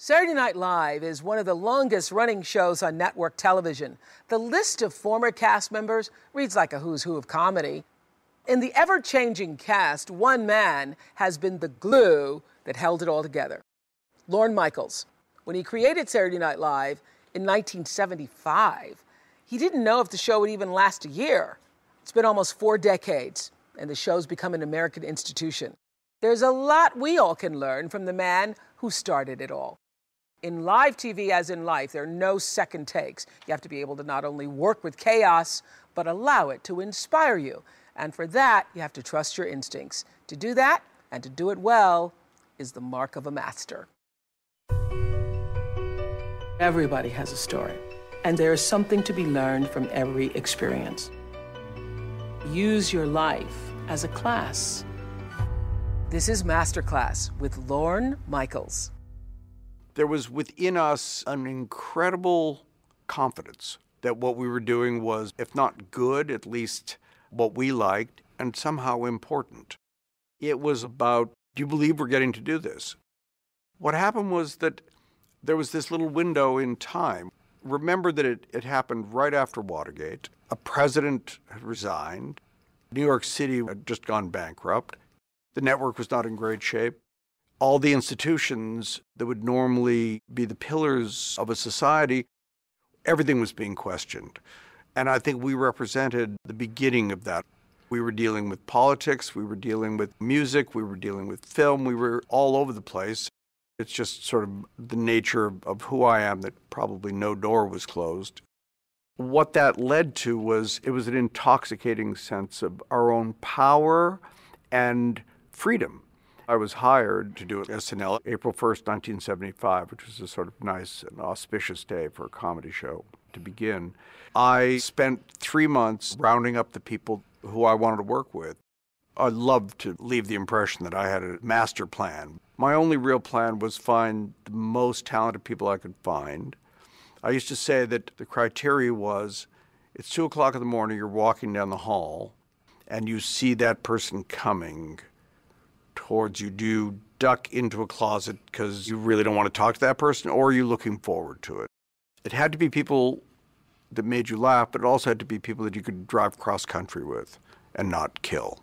Saturday Night Live is one of the longest running shows on network television. The list of former cast members reads like a who's who of comedy. In the ever changing cast, one man has been the glue that held it all together Lorne Michaels. When he created Saturday Night Live in 1975, he didn't know if the show would even last a year. It's been almost four decades, and the show's become an American institution. There's a lot we all can learn from the man who started it all. In live TV, as in life, there are no second takes. You have to be able to not only work with chaos, but allow it to inspire you. And for that, you have to trust your instincts. To do that, and to do it well, is the mark of a master. Everybody has a story, and there is something to be learned from every experience. Use your life as a class. This is Masterclass with Lorne Michaels there was within us an incredible confidence that what we were doing was, if not good, at least what we liked and somehow important. It was about, do you believe we're getting to do this? What happened was that there was this little window in time. Remember that it, it happened right after Watergate. A president had resigned. New York City had just gone bankrupt. The network was not in great shape all the institutions that would normally be the pillars of a society, everything was being questioned. And I think we represented the beginning of that. We were dealing with politics, we were dealing with music, we were dealing with film, we were all over the place. It's just sort of the nature of who I am that probably no door was closed. What that led to was it was an intoxicating sense of our own power and freedom. I was hired to do SNL April 1st, 1975, which was a sort of nice and auspicious day for a comedy show to begin. I spent three months rounding up the people who I wanted to work with. I loved to leave the impression that I had a master plan. My only real plan was find the most talented people I could find. I used to say that the criteria was it's two o'clock in the morning, you're walking down the hall, and you see that person coming towards you? Do you duck into a closet because you really don't want to talk to that person, or are you looking forward to it? It had to be people that made you laugh, but it also had to be people that you could drive cross country with and not kill.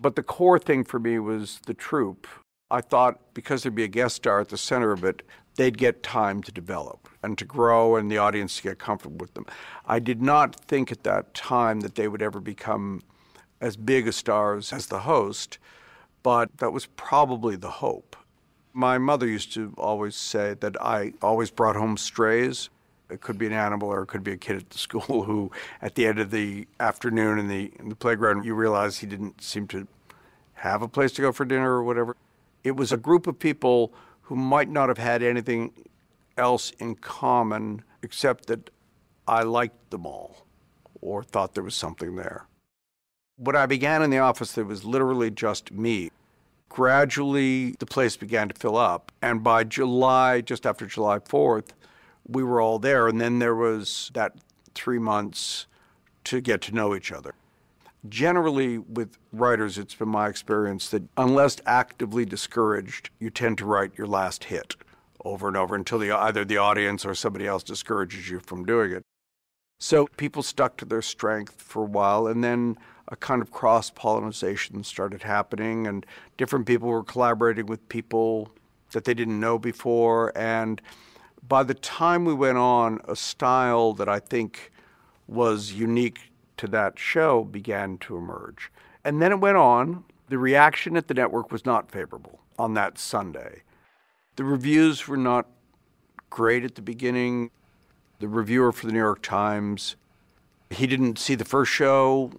But the core thing for me was the troupe. I thought because there'd be a guest star at the center of it, they'd get time to develop and to grow and the audience to get comfortable with them. I did not think at that time that they would ever become as big a stars as the host but that was probably the hope. My mother used to always say that I always brought home strays. It could be an animal or it could be a kid at the school who, at the end of the afternoon in the, in the playground, you realize he didn't seem to have a place to go for dinner or whatever. It was a group of people who might not have had anything else in common except that I liked them all or thought there was something there. When I began in the office, there was literally just me. Gradually, the place began to fill up. And by July, just after July 4th, we were all there. And then there was that three months to get to know each other. Generally, with writers, it's been my experience that unless actively discouraged, you tend to write your last hit over and over until the, either the audience or somebody else discourages you from doing it. So people stuck to their strength for a while, and then a kind of cross pollination started happening, and different people were collaborating with people that they didn't know before. And by the time we went on, a style that I think was unique to that show began to emerge. And then it went on. The reaction at the network was not favorable on that Sunday. The reviews were not great at the beginning. The reviewer for the New York Times, he didn't see the first show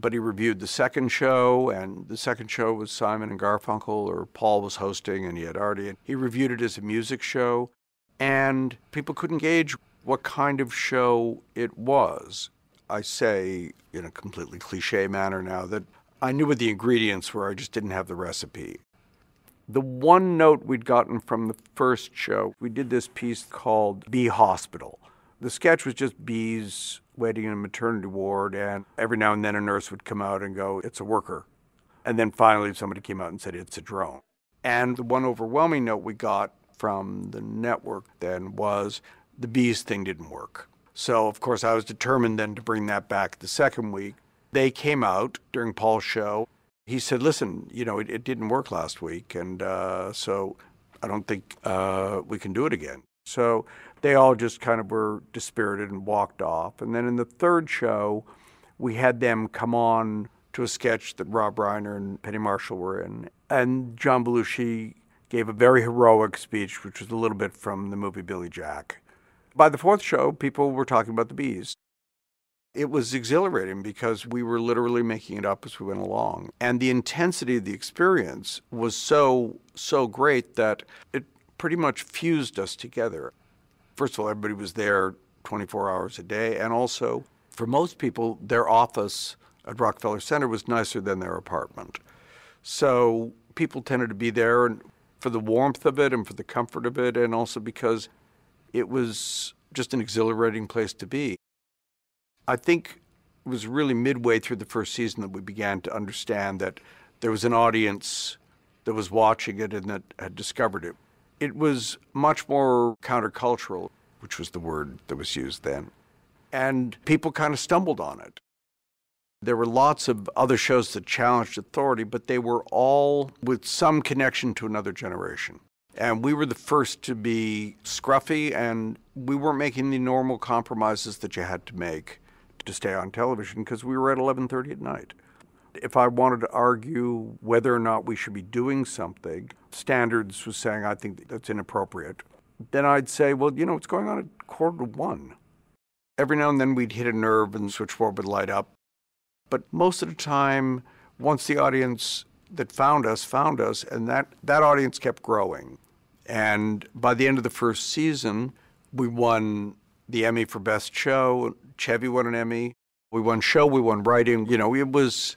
but he reviewed the second show, and the second show was Simon and Garfunkel, or Paul was hosting, and he had already. He reviewed it as a music show, and people couldn't gauge what kind of show it was. I say in a completely cliche manner now that I knew what the ingredients were, I just didn't have the recipe. The one note we'd gotten from the first show, we did this piece called Bee Hospital. The sketch was just bees waiting in a maternity ward, and every now and then a nurse would come out and go, It's a worker. And then finally somebody came out and said, It's a drone. And the one overwhelming note we got from the network then was the bees thing didn't work. So, of course, I was determined then to bring that back the second week. They came out during Paul's show. He said, Listen, you know, it, it didn't work last week. And uh, so I don't think uh, we can do it again. So they all just kind of were dispirited and walked off. And then in the third show, we had them come on to a sketch that Rob Reiner and Penny Marshall were in. And John Belushi gave a very heroic speech, which was a little bit from the movie Billy Jack. By the fourth show, people were talking about the bees. It was exhilarating because we were literally making it up as we went along. And the intensity of the experience was so, so great that it pretty much fused us together. First of all, everybody was there 24 hours a day. And also, for most people, their office at Rockefeller Center was nicer than their apartment. So people tended to be there for the warmth of it and for the comfort of it, and also because it was just an exhilarating place to be. I think it was really midway through the first season that we began to understand that there was an audience that was watching it and that had discovered it. It was much more countercultural, which was the word that was used then. And people kind of stumbled on it. There were lots of other shows that challenged authority, but they were all with some connection to another generation. And we were the first to be scruffy, and we weren't making the normal compromises that you had to make to stay on television because we were at 11:30 at night. If I wanted to argue whether or not we should be doing something, Standards was saying, I think that's inappropriate. Then I'd say, well, you know, what's going on at quarter to one? Every now and then we'd hit a nerve and the switchboard would light up. But most of the time, once the audience that found us found us, and that, that audience kept growing. And by the end of the first season, we won the Emmy for Best Show. Chevy won an Emmy. We won show, we won writing. You know, it was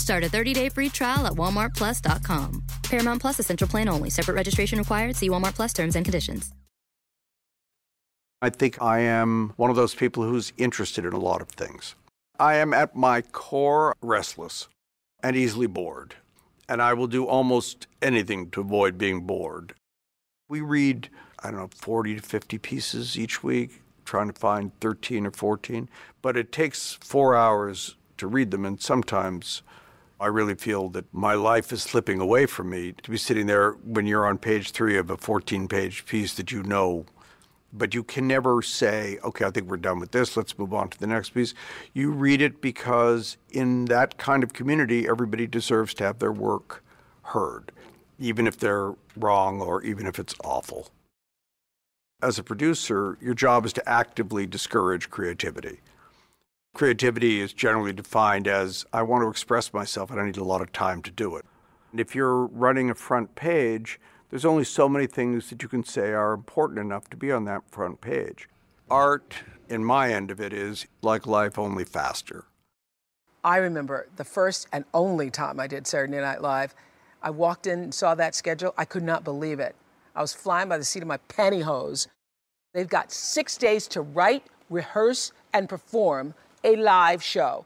Start a 30-day free trial at walmartplus.com. Paramount Plus essential plan only. Separate registration required. See Walmart Plus terms and conditions. I think I am one of those people who's interested in a lot of things. I am at my core restless and easily bored, and I will do almost anything to avoid being bored. We read, I don't know, 40 to 50 pieces each week, trying to find 13 or 14, but it takes four hours to read them, and sometimes I really feel that my life is slipping away from me to be sitting there when you're on page three of a 14 page piece that you know but you can never say, okay, I think we're done with this, let's move on to the next piece. You read it because in that kind of community, everybody deserves to have their work heard, even if they're wrong or even if it's awful. As a producer, your job is to actively discourage creativity. Creativity is generally defined as I want to express myself and I need a lot of time to do it. And if you're running a front page, there's only so many things that you can say are important enough to be on that front page. Art, in my end of it, is like life, only faster. I remember the first and only time I did Saturday Night Live. I walked in and saw that schedule. I could not believe it. I was flying by the seat of my pantyhose. They've got six days to write, rehearse, and perform a live show.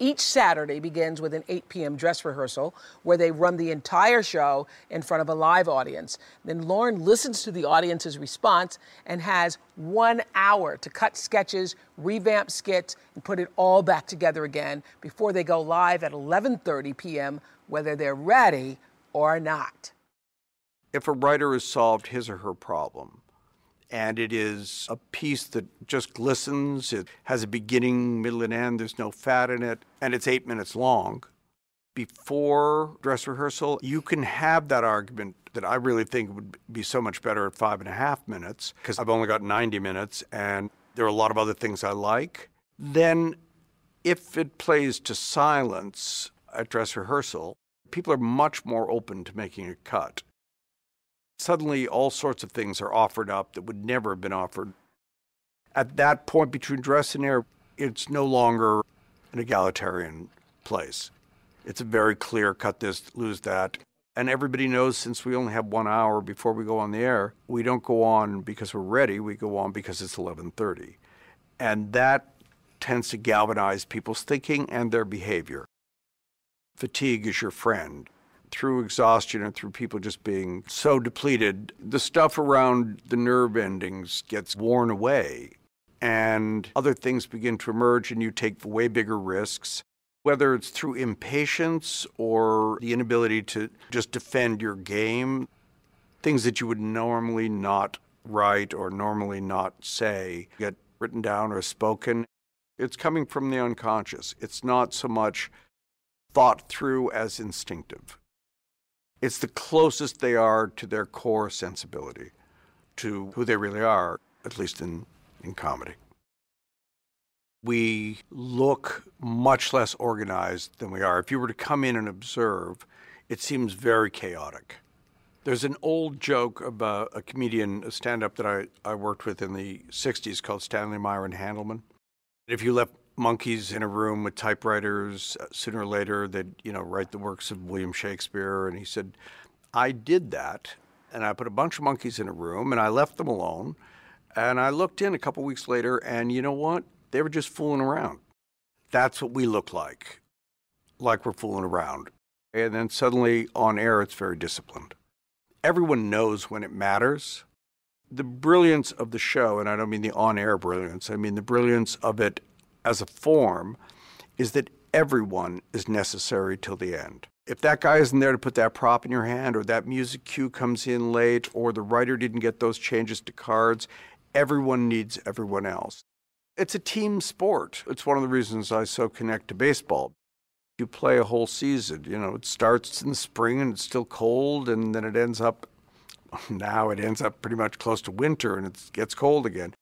Each Saturday begins with an 8 p.m. dress rehearsal where they run the entire show in front of a live audience. Then Lorne listens to the audience's response and has one hour to cut sketches, revamp skits, and put it all back together again before they go live at 11:30 p.m. whether they're ready or not. If a writer has solved his or her problem, and it is a piece that just glistens, it has a beginning, middle, and end, there's no fat in it, and it's eight minutes long. Before dress rehearsal, you can have that argument that I really think would be so much better at five and a half minutes because I've only got 90 minutes and there are a lot of other things I like. Then, if it plays to silence at dress rehearsal, people are much more open to making a cut. Suddenly, all sorts of things are offered up that would never have been offered. At that point between dress and air, it's no longer an egalitarian place. It's a very clear cut this, lose that. And everybody knows since we only have one hour before we go on the air, we don't go on because we're ready. We go on because it's 11:30, and that tends to galvanize people's thinking and their behavior. Fatigue is your friend. Through exhaustion and through people just being so depleted, the stuff around the nerve endings gets worn away and other things begin to emerge and you take way bigger risks whether it's through impatience or the inability to just defend your game, things that you would normally not write or normally not say get written down or spoken. It's coming from the unconscious. It's not so much thought through as instinctive. It's the closest they are to their core sensibility, to who they really are, at least in, in comedy we look much less organized than we are. If you were to come in and observe, it seems very chaotic. There's an old joke about a comedian, a stand up that I, I worked with in the 60s called Stanley Myron Handelman. If you left monkeys in a room with typewriters, uh, sooner or later they'd you know write the works of William Shakespeare. And he said, I did that, and I put a bunch of monkeys in a room, and I left them alone. And I looked in a couple weeks later, and you know what? They were just fooling around. That's what we look like, like we're fooling around. And then suddenly on air, it's very disciplined. Everyone knows when it matters. The brilliance of the show, and I don't mean the on air brilliance, I mean the brilliance of it as a form, is that everyone is necessary till the end. If that guy isn't there to put that prop in your hand, or that music cue comes in late, or the writer didn't get those changes to cards, everyone needs everyone else. It's a team sport. It's one of the reasons I so connect to baseball. You play a whole season. You know, it starts in the spring and it's still cold, and then it ends up, now it ends up pretty much close to winter and it gets cold again.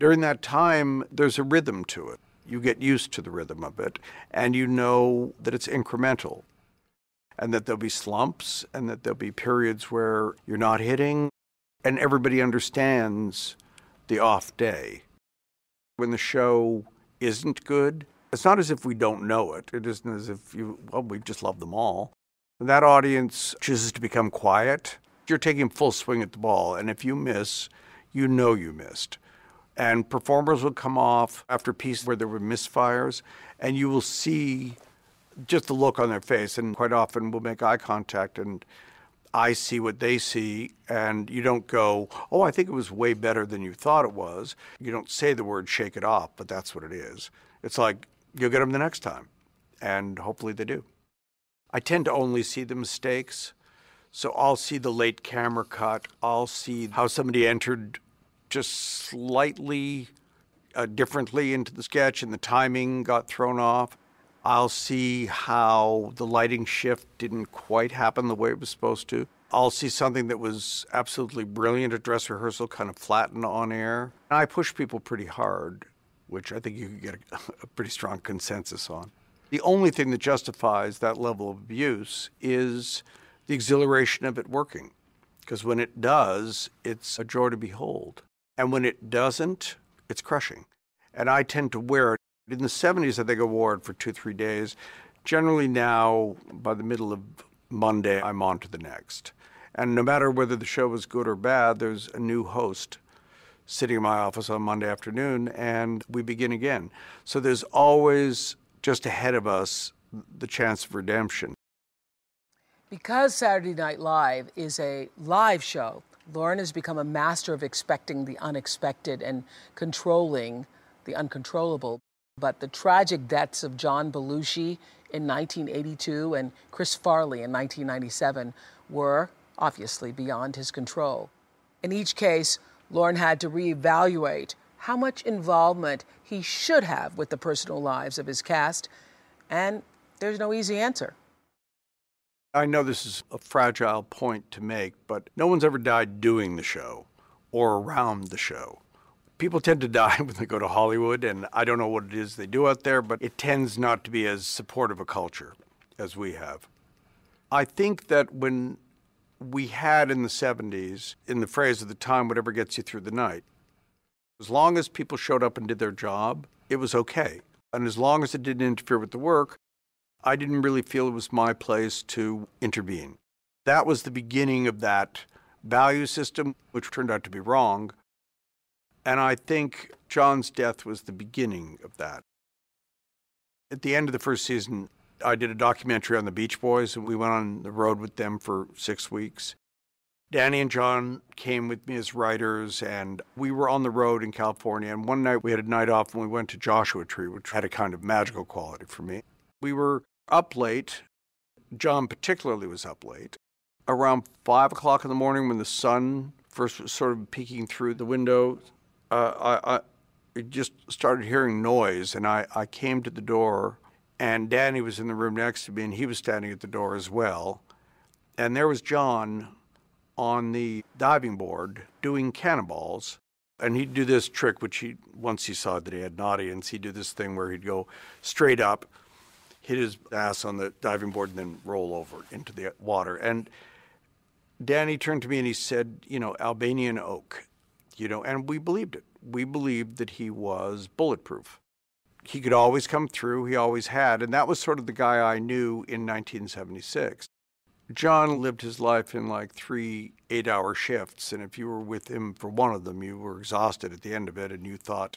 During that time, there's a rhythm to it. You get used to the rhythm of it, and you know that it's incremental, and that there'll be slumps, and that there'll be periods where you're not hitting, and everybody understands the off day when the show isn't good, it's not as if we don't know it. It isn't as if you, well, we just love them all. When that audience chooses to become quiet, you're taking full swing at the ball. And if you miss, you know you missed. And performers will come off after pieces where there were misfires, and you will see just the look on their face. And quite often we'll make eye contact and I see what they see, and you don't go, oh, I think it was way better than you thought it was. You don't say the word shake it off, but that's what it is. It's like, you'll get them the next time, and hopefully they do. I tend to only see the mistakes. So I'll see the late camera cut. I'll see how somebody entered just slightly uh, differently into the sketch and the timing got thrown off. I'll see how the lighting shift didn't quite happen the way it was supposed to. I'll see something that was absolutely brilliant at dress rehearsal kind of flatten on air. I push people pretty hard, which I think you could get a, a pretty strong consensus on. The only thing that justifies that level of abuse is the exhilaration of it working. Because when it does, it's a joy to behold. And when it doesn't, it's crushing. And I tend to wear it in the 70s, I think I wore it for two, three days. Generally, now, by the middle of Monday, I'm on to the next. And no matter whether the show was good or bad, there's a new host sitting in my office on Monday afternoon, and we begin again. So there's always just ahead of us the chance of redemption. Because Saturday Night Live is a live show, Lorne has become a master of expecting the unexpected and controlling the uncontrollable. But the tragic deaths of John Belushi in 1982 and Chris Farley in 1997 were obviously beyond his control. In each case, Lorne had to reevaluate how much involvement he should have with the personal lives of his cast, and there's no easy answer. I know this is a fragile point to make, but no one's ever died doing the show or around the show. People tend to die when they go to Hollywood, and I don't know what it is they do out there, but it tends not to be as supportive a culture as we have. I think that when we had in the 70s, in the phrase of the time, whatever gets you through the night, as long as people showed up and did their job, it was okay. And as long as it didn't interfere with the work, I didn't really feel it was my place to intervene. That was the beginning of that value system, which turned out to be wrong. And I think John's death was the beginning of that. At the end of the first season, I did a documentary on the Beach Boys, and we went on the road with them for six weeks. Danny and John came with me as writers, and we were on the road in California. And one night we had a night off, and we went to Joshua Tree, which had a kind of magical quality for me. We were up late. John, particularly, was up late. Around five o'clock in the morning, when the sun first was sort of peeking through the window, uh, I, I just started hearing noise, and I, I came to the door, and Danny was in the room next to me, and he was standing at the door as well. And there was John on the diving board doing cannonballs. And he'd do this trick, which he, once he saw that he had an audience, he'd do this thing where he'd go straight up hit his ass on the diving board and then roll over into the water. And Danny turned to me and he said, you know, Albanian oak, you know, and we believed it. We believed that he was bulletproof. He could always come through, he always had, and that was sort of the guy I knew in 1976. John lived his life in like three eight hour shifts, and if you were with him for one of them, you were exhausted at the end of it, and you thought,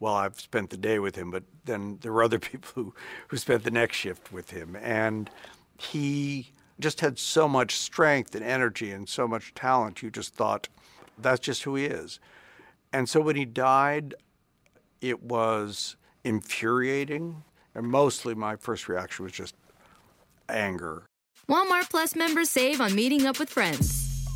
well, I've spent the day with him, but then there were other people who, who spent the next shift with him. And he just had so much strength and energy and so much talent. You just thought, that's just who he is. And so when he died, it was infuriating. And mostly my first reaction was just anger. Walmart Plus members save on meeting up with friends.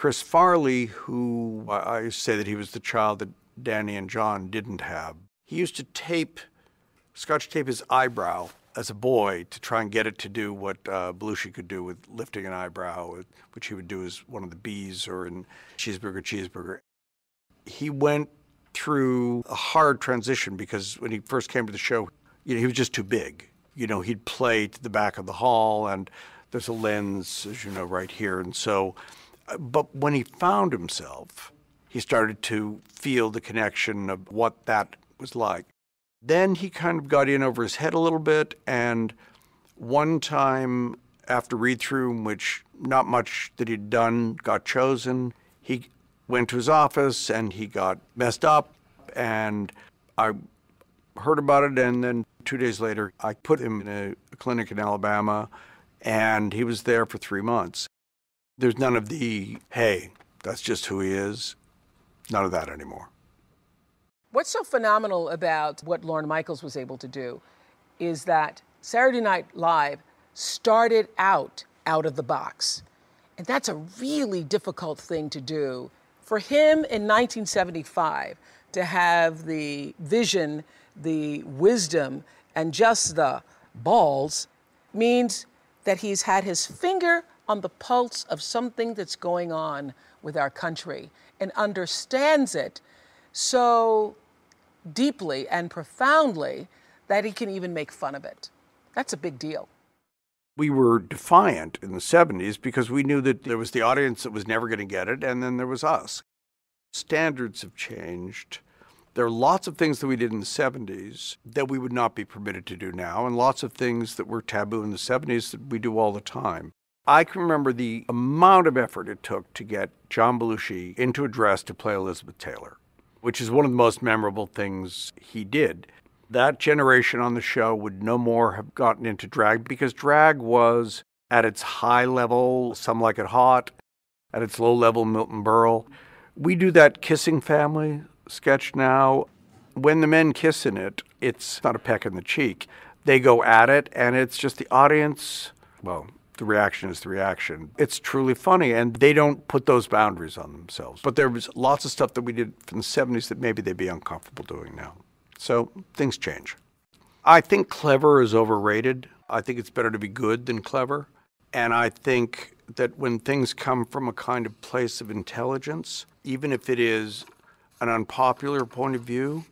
Chris Farley, who I say that he was the child that Danny and John didn't have, he used to tape, scotch tape his eyebrow as a boy to try and get it to do what uh, Belushi could do with lifting an eyebrow, which he would do as one of the bees or in Cheeseburger, Cheeseburger. He went through a hard transition because when he first came to the show, you know, he was just too big. You know, he'd play to the back of the hall, and there's a lens, as you know, right here, and so but when he found himself, he started to feel the connection of what that was like. Then he kind of got in over his head a little bit, and one time after read through, in which not much that he'd done got chosen, he went to his office and he got messed up, and I heard about it. And then two days later, I put him in a clinic in Alabama, and he was there for three months. There's none of the, hey, that's just who he is. None of that anymore. What's so phenomenal about what Lorne Michaels was able to do is that Saturday Night Live started out out of the box. And that's a really difficult thing to do. For him in 1975 to have the vision, the wisdom, and just the balls means that he's had his finger on the pulse of something that's going on with our country and understands it so deeply and profoundly that he can even make fun of it. That's a big deal. We were defiant in the 70s because we knew that there was the audience that was never going to get it, and then there was us. Standards have changed. There are lots of things that we did in the 70s that we would not be permitted to do now, and lots of things that were taboo in the 70s that we do all the time. I can remember the amount of effort it took to get John Belushi into a dress to play Elizabeth Taylor, which is one of the most memorable things he did. That generation on the show would no more have gotten into drag because drag was at its high level, Some Like It Hot, at its low level, Milton Berle. We do that kissing family sketch now. When the men kiss in it, it's not a peck in the cheek. They go at it, and it's just the audience. Well, the reaction is the reaction. It's truly funny, and they don't put those boundaries on themselves. But there was lots of stuff that we did from the 70s that maybe they'd be uncomfortable doing now. So things change. I think clever is overrated. I think it's better to be good than clever. And I think that when things come from a kind of place of intelligence, even if it is an unpopular point of view,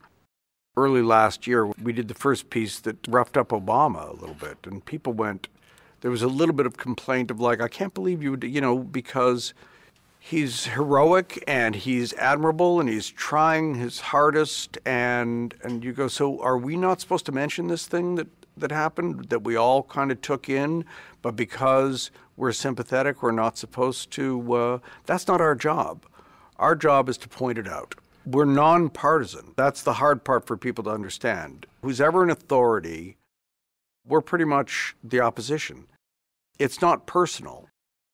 early last year, we did the first piece that roughed up Obama a little bit. And people went, there was a little bit of complaint of like, I can't believe you, would, you know, because he's heroic and he's admirable and he's trying his hardest. And, and you go, so are we not supposed to mention this thing that, that happened that we all kind of took in, but because we're sympathetic, we're not supposed to? Uh, that's not our job. Our job is to point it out we're nonpartisan. That's the hard part for people to understand. Who's ever in authority, we're pretty much the opposition. It's not personal.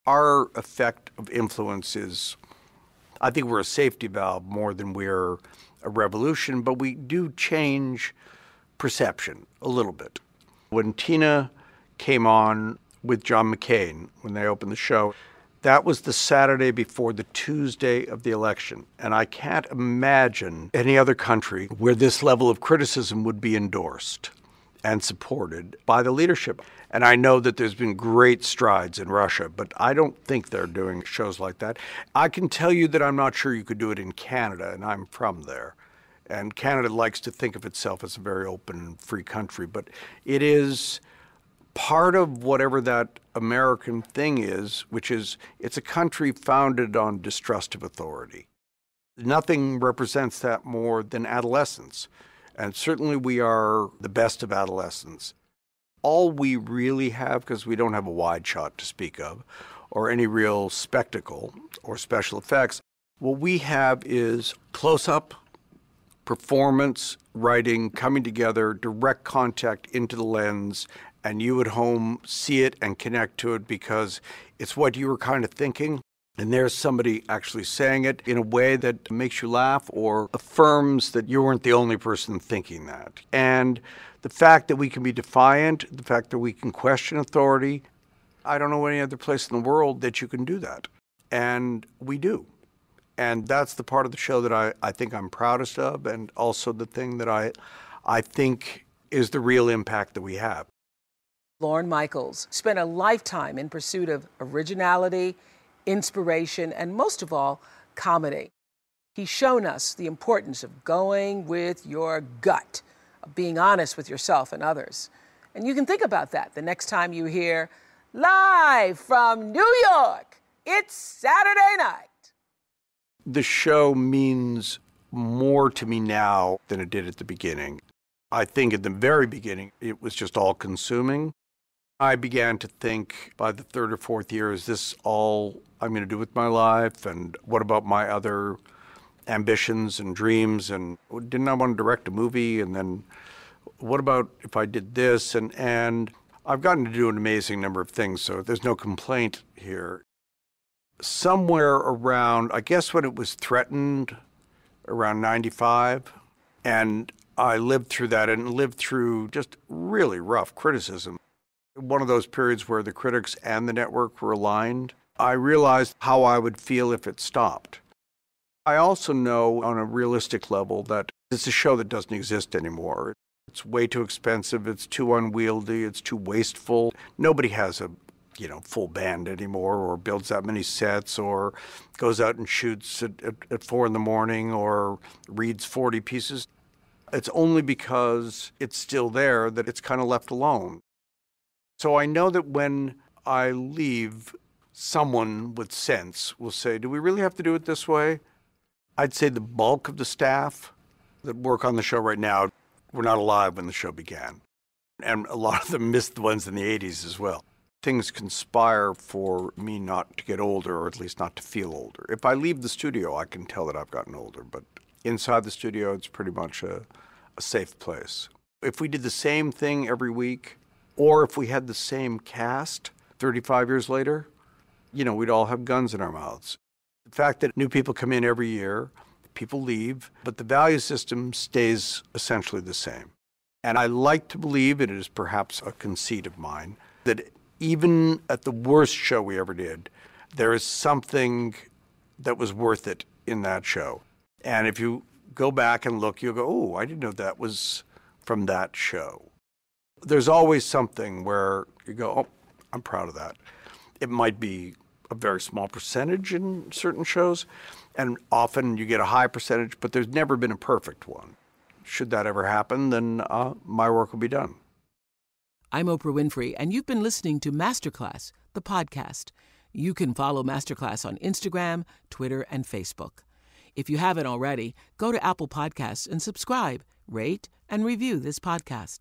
Our effect of influence is, I think we're a safety valve more than we're a revolution, but we do change perception a little bit. When Tina came on with John McCain, when they opened the show, that was the Saturday before the Tuesday of the election. And I can't imagine any other country where this level of criticism would be endorsed and supported by the leadership. And I know that there's been great strides in Russia, but I don't think they're doing shows like that. I can tell you that I'm not sure you could do it in Canada, and I'm from there. And Canada likes to think of itself as a very open and free country, but it is part of whatever that American thing is, which is it's a country founded on distrust of authority. Nothing represents that more than adolescence. And certainly we are the best of adolescents. All we really have, because we don't have a wide shot to speak of, or any real spectacle or special effects, what we have is close up, performance, writing, coming together, direct contact into the lens, and you at home see it and connect to it because it's what you were kind of thinking. And there's somebody actually saying it in a way that makes you laugh or affirms that you weren't the only person thinking that. And the fact that we can be defiant, the fact that we can question authority, I don't know any other place in the world that you can do that. And we do. And that's the part of the show that I, I think I'm proudest of, and also the thing that I, I think is the real impact that we have. Lorne Michaels spent a lifetime in pursuit of originality, inspiration, and most of all, comedy. He's shown us the importance of going with your gut, of being honest with yourself and others. And you can think about that the next time you hear, live from New York, it's Saturday night. The show means more to me now than it did at the beginning. I think at the very beginning, it was just all consuming. I began to think by the third or fourth year, is this all I'm going to do with my life? And what about my other ambitions and dreams? And didn't I want to direct a movie? And then what about if I did this? And, and I've gotten to do an amazing number of things, so there's no complaint here. Somewhere around, I guess when it was threatened, around 95, and I lived through that and lived through just really rough criticism one of those periods where the critics and the network were aligned. I realized how I would feel if it stopped. I also know on a realistic level that it's a show that doesn't exist anymore. It's way too expensive, it's too unwieldy, it's too wasteful. Nobody has a you know, full band anymore, or builds that many sets, or goes out and shoots at, at, at, four in the morning, or reads 40 pieces. It's only because it's still there that it's kind of left alone. So I know that when I leave, someone with sense will say, Do we really have to do it this way? I'd say the bulk of the staff that work on the show right now were not alive when the show began. And a lot of them missed the ones in the 80s as well. things conspire for me not to get older, or at least not to feel older. If I leave the studio, I can tell that I've gotten older, but inside the studio, it's pretty much a, a safe place. If we did the same thing every week, or if we had the same cast 35 years later, you know, we'd all have guns in our mouths. The fact that new people come in every year, people leave, but the value system stays essentially the same. And I like to believe, and it is perhaps a conceit of mine, that even at the worst show we ever did, there is something that was worth it in that show. And if you go back and look, you'll go, oh, I didn't know that was from that show. There's always something where you go, oh, I'm proud of that. It might be a very small percentage in certain shows, and often you get a high percentage, but there's never been a perfect one. Should that ever happen, then uh, my work will be done. I'm Oprah Winfrey, and you've been listening to Masterclass, the podcast. You can follow Masterclass on Instagram, Twitter, and Facebook. If you haven't already, go to Apple Podcasts and subscribe, rate, and review this podcast.